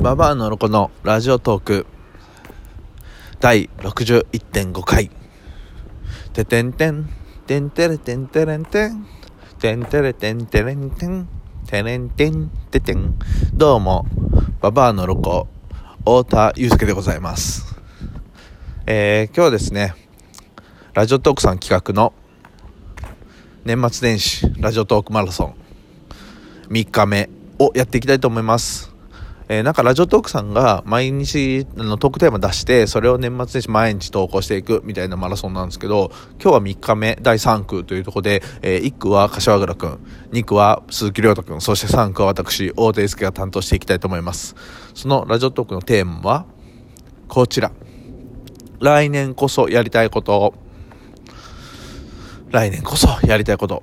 ババアのロコのラジオトーク。第61.5回。ててんてん。てんてれてんてれんてん。てんてれてんてれんてん。てれんてん。ててん。どうもババアのロコ太田祐介でございます。えー、今日はですねラジオトークさん企画の年末年始ラジオトークマラソン3日目をやっていきたいと思います。えー、なんかラジオトークさんが毎日のトークテーマ出して、それを年末年始毎日投稿していくみたいなマラソンなんですけど、今日は3日目第3区というところで、えー、1区は柏倉くん、2区は鈴木亮太くん、そして3区は私、大手介が担当していきたいと思います。そのラジオトークのテーマは、こちら。来年こそやりたいこと。来年こそやりたいこと。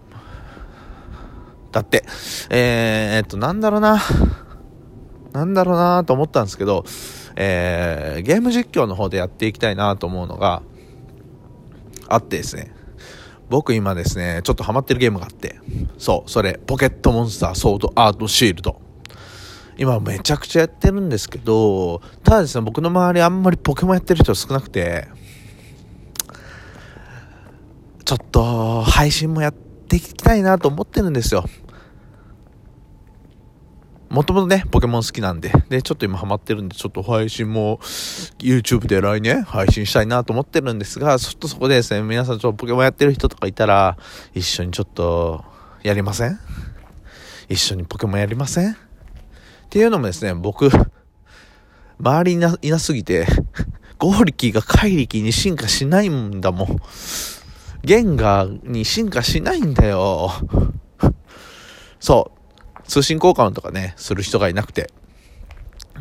だって、えー、っと、なんだろうな。なんだろうなと思ったんですけど、えー、ゲーム実況の方でやっていきたいなと思うのがあってですね。僕今ですね、ちょっとハマってるゲームがあって、そう、それ、ポケットモンスターソードアートシールド。今めちゃくちゃやってるんですけど、ただですね、僕の周りあんまりポケモンやってる人少なくて、ちょっと配信もやっていきたいなと思ってるんですよ。もともとね、ポケモン好きなんで、で、ちょっと今ハマってるんで、ちょっと配信も YouTube で来年配信したいなと思ってるんですが、ちょっとそこでですね、皆さんちょっとポケモンやってる人とかいたら、一緒にちょっと、やりません？一緒にポケモンやりません？っていうのもですね、僕、周りにいなすぎて、ゴーリキが怪力に進化しないんだもん。ゲンガーに進化しないんだよ。そう。通信交換とかね、する人がいなくて、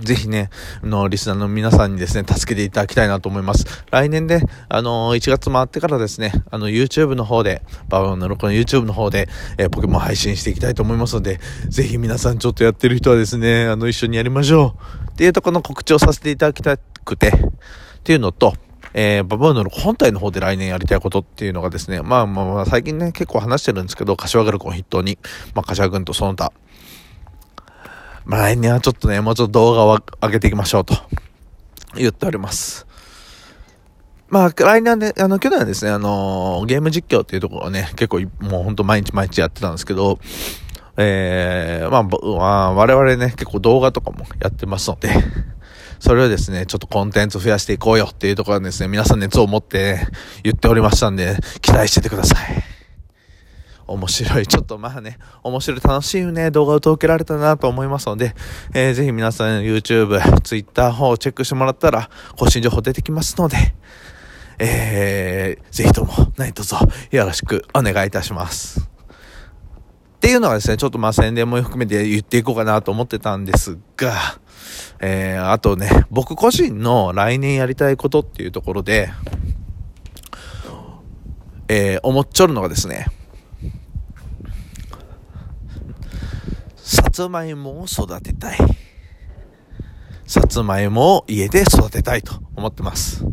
ぜひね、あの、リスナーの皆さんにですね、助けていただきたいなと思います。来年で、あの、1月回ってからですね、あの、YouTube の方で、ババのロコの YouTube の方で、えー、ポケモン配信していきたいと思いますので、ぜひ皆さんちょっとやってる人はですね、あの、一緒にやりましょう。っていうとこの告知をさせていただきたくて、っていうのと、えー、ババウの本体の方で来年やりたいことっていうのがですね、まあまあまあ最近ね、結構話してるんですけど、柏原君を筆頭に、まあ柏君とその他、まあ来年はちょっとね、もうちょっと動画を上げていきましょうと言っております。まあ、来年はね、あの、去年はですね、あのー、ゲーム実況っていうところをね、結構、もうほんと毎日毎日やってたんですけど、えー、まあ、まあ、我々ね、結構動画とかもやってますので、それをですね、ちょっとコンテンツ増やしていこうよっていうところはですね、皆さん熱を持って、ね、言っておりましたんで、期待しててください。面白い、ちょっとまあね、面白い、楽しいね、動画を届けられたなと思いますので、えー、ぜひ皆さん YouTube、Twitter 方をチェックしてもらったら、更新情報出てきますので、えー、ぜひとも何卒よろしくお願いいたします。っていうのはですね、ちょっとまあ宣伝も含めて言っていこうかなと思ってたんですが、えー、あとね、僕個人の来年やりたいことっていうところで、えー、思っちょるのがですね、さつまいもを育てたい。さつまいもを家で育てたいと思ってます。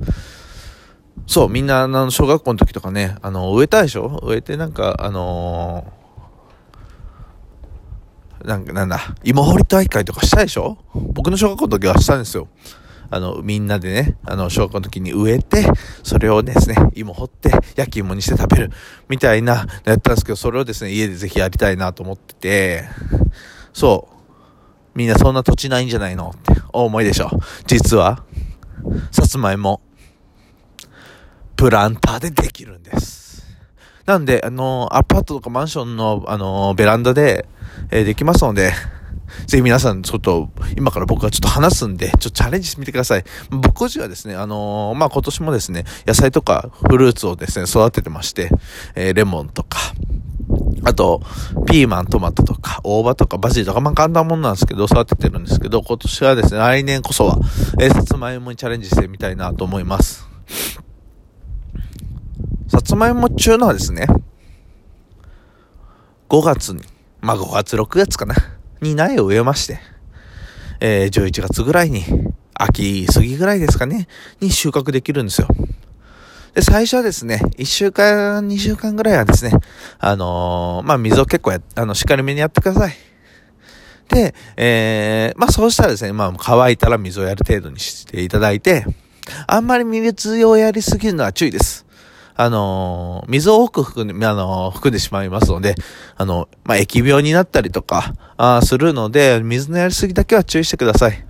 そう、みんな、あの、小学校の時とかね、あの、植えたでしょ？植えてなんか、あのー、なんか、なんだ、芋掘り大会とかしたでしょ？僕の小学校の時はしたんですよ。あの、みんなでね、あの、小学校の時に植えて、それをですね、芋掘って、焼き芋にして食べる、みたいな、やったんですけど、それをですね、家でぜひやりたいなと思ってて、そう。みんなそんな土地ないんじゃないのって思いでしょ。実は、さつまいも、プランターでできるんです。なんで、あのアパートとかマンションの、あのベランダで、えー、できますので、ぜひ皆さん、ちょっと、今から僕はちょっと話すんで、ちょっとチャレンジしてみてください。僕個人はですね、あのー、まあ、今年もですね、野菜とかフルーツをですね、育ててまして、えー、レモンとか、あと、ピーマン、トマトとか、大葉とか、バジルとか、まあ、簡単なもんなんですけど、育ててるんですけど、今年はですね、来年こそは、えー、さつまいもにチャレンジしてみたいなと思います。さつまいも中のはですね、5月に、まあ、5月、6月かな。に苗を植えまして、えー、11月ぐらいに、秋過ぎぐらいですかね、に収穫できるんですよ。で、最初はですね、1週間、2週間ぐらいはですね、あのー、まあ、水を結構や、あの、しっかりめにやってください。で、えー、まあそうしたらですね、まあ乾いたら水をやる程度にしていただいて、あんまり水をやりすぎるのは注意です。あのー、水を多く含んで、あのー、含んでしまいますので、あの、まあ、疫病になったりとか、あするので、水のやりすぎだけは注意してください。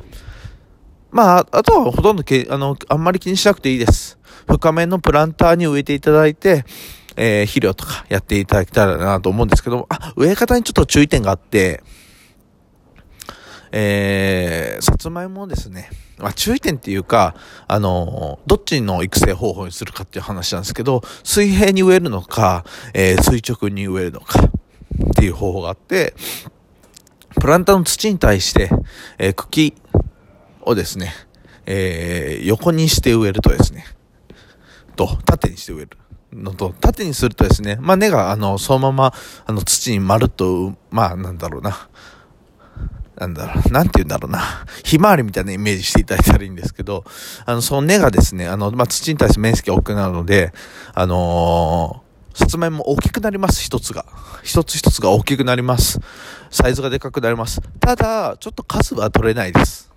まあ、あとはほとんどけ、あの、あんまり気にしなくていいです。深めのプランターに植えていただいて、えー、肥料とかやっていただけたらなと思うんですけども、あ、植え方にちょっと注意点があって、えー、さつまいもですね、まあ、注意点っていうか、あのどっちの育成方法にするかっていう話なんですけど、水平に植えるのか、えー、垂直に植えるのかっていう方法があって、プランターの土に対して、えー、茎をですね、えー、横にして植えるとですね、と、縦にして植える。のと、縦にするとですね、まあ根が、あの、そのまま、あの、土にまるっと、まあ、なんだろうな、なんだろう、なんて言うんだろうな、ひまわりみたいなイメージしていただいたらいいんですけど、あの、その根がですね、あの、まあ、土に対して面積が大きくなるので、あのー、さつまいも大きくなります、一つが。一つ一つが大きくなります。サイズがでかくなります。ただ、ちょっと数は取れないです。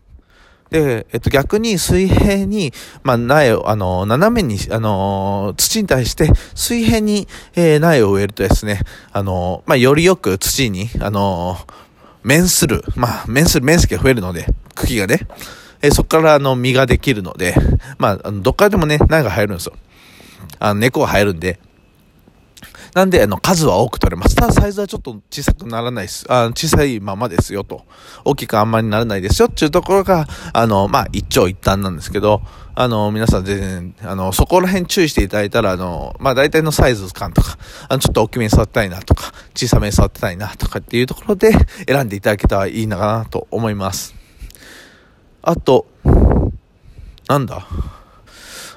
で、えっと、逆に水平に、まあ、苗を、あの、斜めに、あの、土に対して水平に、えー、苗を植えるとですね、あの、まあ、よりよく土に、あの、面する、まあ、面する面積が増えるので、茎がね、えー、そこからあの、実ができるので、まあ、どっからでもね、苗が生えるんですよ。あの、猫が生えるんで、なんで、あの、数は多く取れます。ただ、サイズはちょっと小さくならないです。あ小さいままですよと。大きくあんまりならないですよっていうところが、あの、まあ、一長一短なんですけど、あの、皆さん全然、あの、そこら辺注意していただいたら、あの、まあ、大体のサイズ感とか、あの、ちょっと大きめに触ってたいなとか、小さめに触ってたいなとかっていうところで選んでいただけたらいいのかなと思います。あと、なんだ？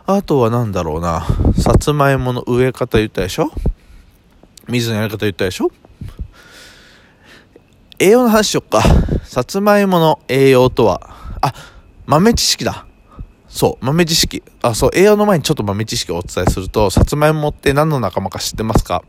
あとは何だろうな。さつまいもの植え方言ったでしょ？水のやり方言ったでしょ？栄養の話しよっか。さつまいもの栄養とは、あ、豆知識だ。そう、豆知識。あ、そう、栄養の前にちょっと豆知識をお伝えすると、さつまいもって何の仲間か知ってますか？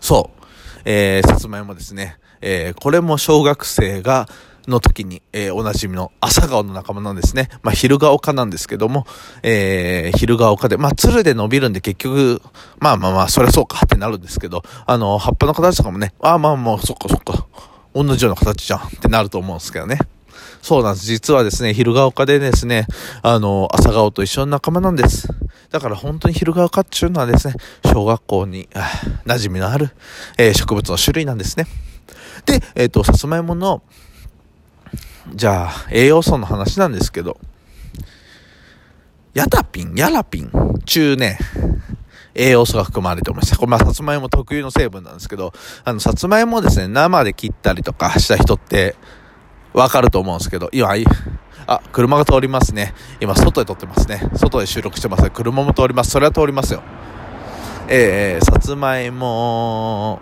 そう、えー、さつまいもですね。えー、これも小学生が、の時に、えー、おなじみの朝顔の仲間なんですね。まあ、昼顔科なんですけども、えー、昼顔科で、まあ、鶴で伸びるんで結局、まあまあまあ、そりゃそうかってなるんですけど、あの、葉っぱの形とかもね、ああまあまあ、そっかそっか、同じような形じゃんってなると思うんですけどね。そうなんです。実はですね、昼顔科でですね、あの、朝顔と一緒の仲間なんです。だから本当に昼顔科っていうのはですね、小学校に馴染みのある、えー、植物の種類なんですね。で、えっ、ー、と、さつまいもの、じゃあ、栄養素の話なんですけど、ヤタピン、ヤラピン、中ね、栄養素が含まれてました。これ、まあ、さつまいも特有の成分なんですけど、あの、さつまいもをですね、生で切ったりとかした人って、わかると思うんですけど、今、あ、車が通りますね。今、外で撮ってますね。外で収録してます。車も通ります。それは通りますよ。えー、さつまいも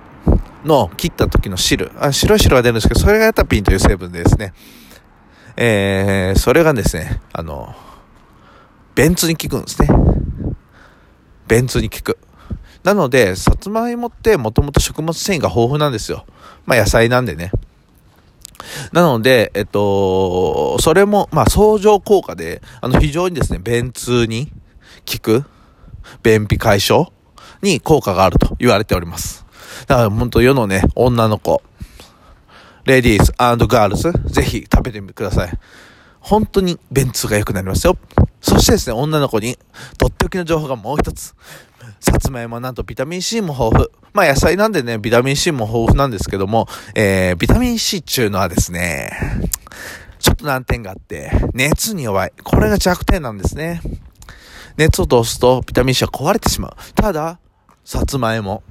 の切った時の汁。あ白い汁が出るんですけど、それがヤタピンという成分でですね。えー、それがですね、あの、便通に効くんですね。便通に効く。なので、さつまいもってもともと食物繊維が豊富なんですよ。まあ野菜なんでね。なので、えっと、それも、まあ相乗効果で、あの非常にですね、便通に効く、便秘解消に効果があると言われております。だから本当世のね、女の子、レディースガールズ、ぜひ食べてみてください。本当に便通が良くなりますよ。そしてですね、女の子にとっておきの情報がもう一つ。さつまいもなんとビタミン C も豊富。まあ野菜なんでね、ビタミン C も豊富なんですけども、えー、ビタミン C っていうのはですね、ちょっと難点があって、熱に弱い。これが弱点なんですね。熱を通すとビタミン C は壊れてしまう。ただ、さつまいも、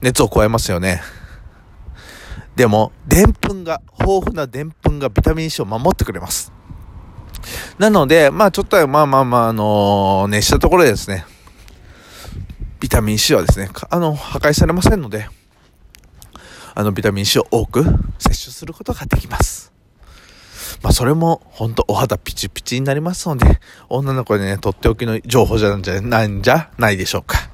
熱を加えますよね。でも、でんぷんが、豊富なでんぷんがビタミン C を守ってくれます。なので、まあちょっとはまあまあまあ、あのー、熱したところでですね、ビタミン C はですね、あの、破壊されませんので、あの、ビタミン C を多く摂取することができます。まあ、それも、ほんとお肌ピチピチになりますので、女の子でね、とっておきの情報じゃないんじゃないでしょうか。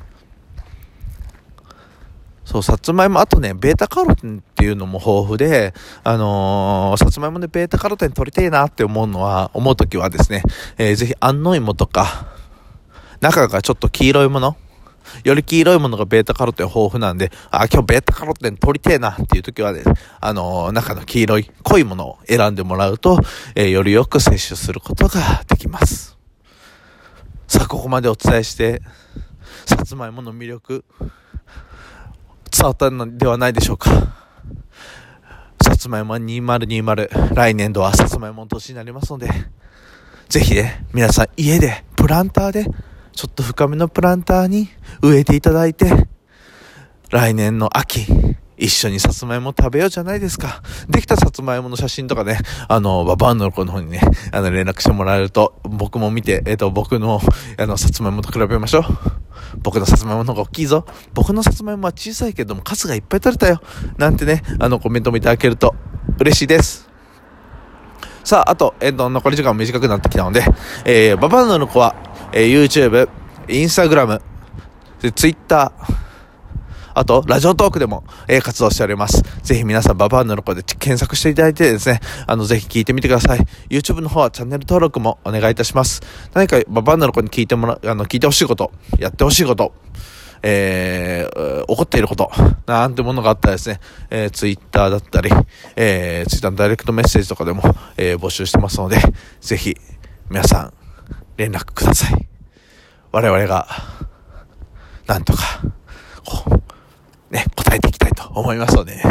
そう、さつまいも、あとね、ベータカロテンっていうのも豊富で、あのー、さつまいもでベータカロテン取りてえなって思うのは、思うときはですね、えー、ぜひ安納芋とか、中がちょっと黄色いもの、より黄色いものがベータカロテン豊富なんで、あ、今日ベータカロテン取りてえなっていう時はね、あのー、中の黄色い濃いものを選んでもらうと、えー、よりよく摂取することができます。さあ、ここまでお伝えして、さつまいもの魅力、伝わったのではないでしょうか。さつまいも2020、来年度はさつまいもの年になりますので、ぜひね、皆さん家で、プランターで、ちょっと深めのプランターに植えていただいて、来年の秋、一緒にさつまいも食べようじゃないですか。できたさつまいもの写真とかね、あの、ババアの子の方にね、あの、連絡してもらえると、僕も見て、えっ、ー、と、僕の、あの、さつまいもと比べましょう。僕のさつまいもの方が大きいぞ。僕のさつまいもは小さいけども、数がいっぱい取れたよ。なんてね、あの、コメントもいただけると嬉しいです。さあ、あと、えっ、ー、と、残り時間も短くなってきたので、えー、ババアの子は、えー、YouTube、Instagram、Twitter、あと、ラジオトークでも、えー、活動しております。ぜひ皆さん、ババアンヌの子で検索していただいてですね、あの、ぜひ聞いてみてください。YouTube の方はチャンネル登録もお願いいたします。何かババアンヌの子に聞いてもら、あの、聞いてほしいこと、やってほしいこと、えー、怒っていること、なんてものがあったらですね、えー、ツイッターだったり、えー、ツイッターのダイレクトメッセージとかでも、えー、募集してますので、ぜひ、皆さん、連絡ください。我々が、なんとか、こう、ね、答えていきたいと思いますので、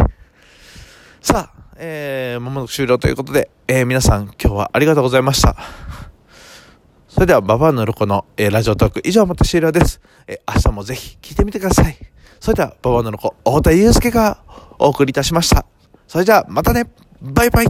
さあ、えー、まもなく終了ということで、えー、皆さん今日はありがとうございました。それでは、ババアのロコの、えー、ラジオトーク以上また終了です。えー、明日もぜひ聞いてみてください。それでは、ババアのロコ、太田祐介がお送りいたしました。それじゃあ、またねバイバイ